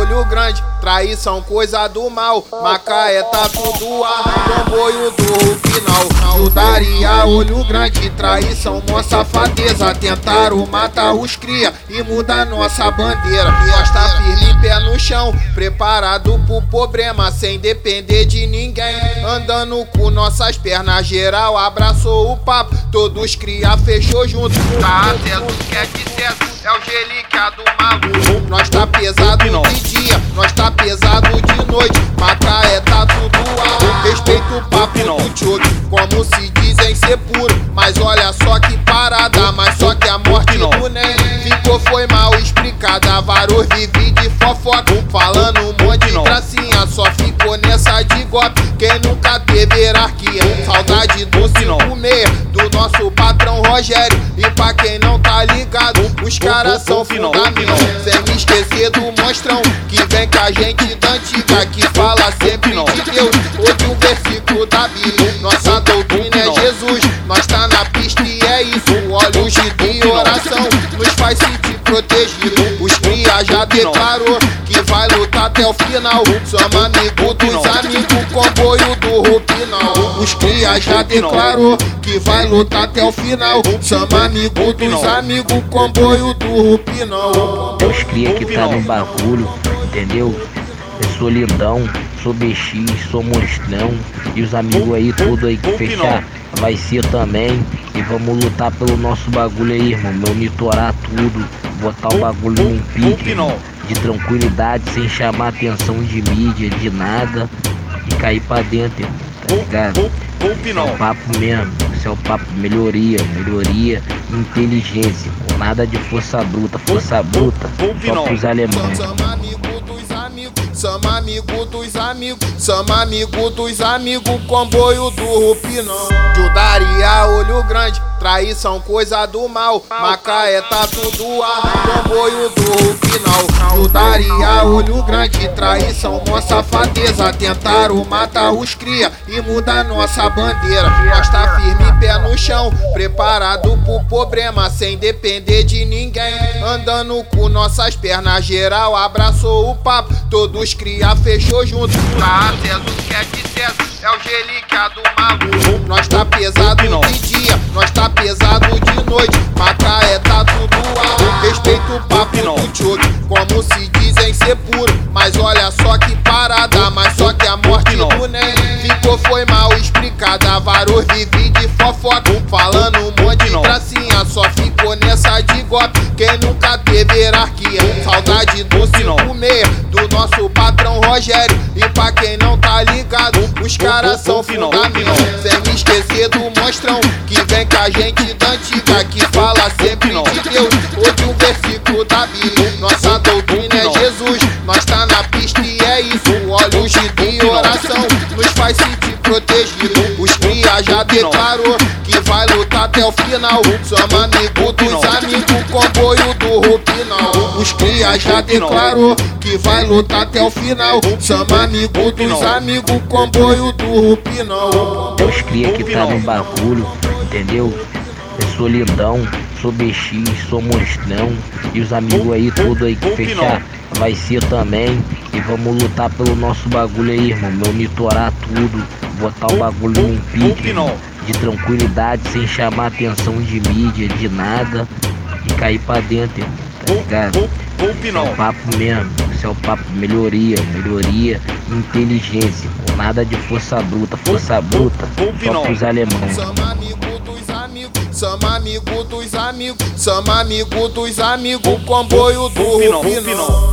olho grande, traição coisa do mal. Macaé tá tudo ar, comboio do final. Judaria, olho grande, traição, mó safadeza. Tentaram matar os cria e mudar nossa bandeira. Nós tá firme, pé no chão, preparado pro problema, sem depender de ninguém. Andando com nossas pernas, geral abraçou o papo. Todos cria, fechou junto. Tá atento, quer de César, é o gelicado do maluco. Nós tá pesado de dia, nós tá pesado de noite. Macaé tá tudo alto, respeito o papo do choque. Como se dizem ser puro, mas olha só que parada. Mas só que a morte do Nen ficou foi mal explicada. Varou vive de fofoca, falando um monte de gracinha. Só ficou nessa de golpe, quem nunca teve hierarquia. Saudade do 56 do nosso patrão Rogério. E pra quem não tá ligado, os caras são fundamentos. A gente da antiga, que fala sempre de Deus. Hoje um versículo da Bíblia. Nossa doutrina é Jesus. Nós tá na pista e é isso. Olhos de oração nos faz sentir protegido. Os cria já declarou que vai lutar até o final. Somos amigo dos amigos, comboio do Rupinal. Os cria já declarou que vai lutar até o final. Somos amigo dos amigos, comboio do Rupinal. É os cria que tá no bagulho, entendeu? Eu sou lindão, sou BX, sou monstrão. E os amigos aí, tudo aí que fechar, vai ser também. E vamos lutar pelo nosso bagulho aí, irmão. Monitorar tudo, botar o bagulho num pique de tranquilidade, sem chamar atenção de mídia, de nada. E cair pra dentro, irmão, ligado? Esse é o papo mesmo, esse é o papo melhoria, melhoria, inteligência, pô, nada de força bruta, força bruta, só pros alemães. Somos amigo dos amigos, somos amigo dos amigos, comboio do Rupinão. Judaria, olho grande, traição coisa do mal. Macaé tá tudo ar, comboio do Rupinal. Judaria, olho grande, traição, mó safadeza. Tentaram matar os cria e mudar nossa bandeira. Nós tá firme, pé no chão, preparado pro problema, sem depender de ninguém. Andando com nossas pernas, geral abraçou o papo. Todos cria, fechou junto. Tá César, quer de César, é o gelicado do maluco. Nós tá pesado de dia, nós tá pesado de noite. Macaé tá tudo alto, respeito o papo do choque. Como se dizem ser puro, mas olha só que parada. Mas só que a morte do Nen ficou foi mal explicada. Varou vive de fofoca, falando nosso patrão Rogério. E pra quem não tá ligado, os caras são fundamentos. Sem me esquecer do monstrão que vem com a gente da antiga, que fala sempre de Deus. Hoje um versículo da Bíblia. Nossa doutrina é Jesus. Nós tá na pista e é isso. Olhos de oração nos faz sentir protegido. Os cria já declarou que vai lutar até o final. Somos amigo dos amigos, comboio do Rupinal. Os cria já declarou que vai lutar até o final. Somos amigo dos amigos, comboio do Rupinal. É os cria que tá no bagulho, entendeu? Eu sou lindão, sou BX, sou monstrão. E os amigos aí, tudo aí que fechar, vai ser também. E vamos lutar pelo nosso bagulho aí, irmão. Monitorar tudo, botar o bagulho num pique de tranquilidade, sem chamar atenção de mídia, de nada. E cair pra dentro, irmão, tá ligado? Esse é o papo mesmo, esse é o papo melhoria, melhoria, inteligência, pô, nada de força bruta, força bruta, só pros alemães. Somos amigo dos amigos, somos amigo dos amigos, somos amigo dos amigos, comboio do Rupinal.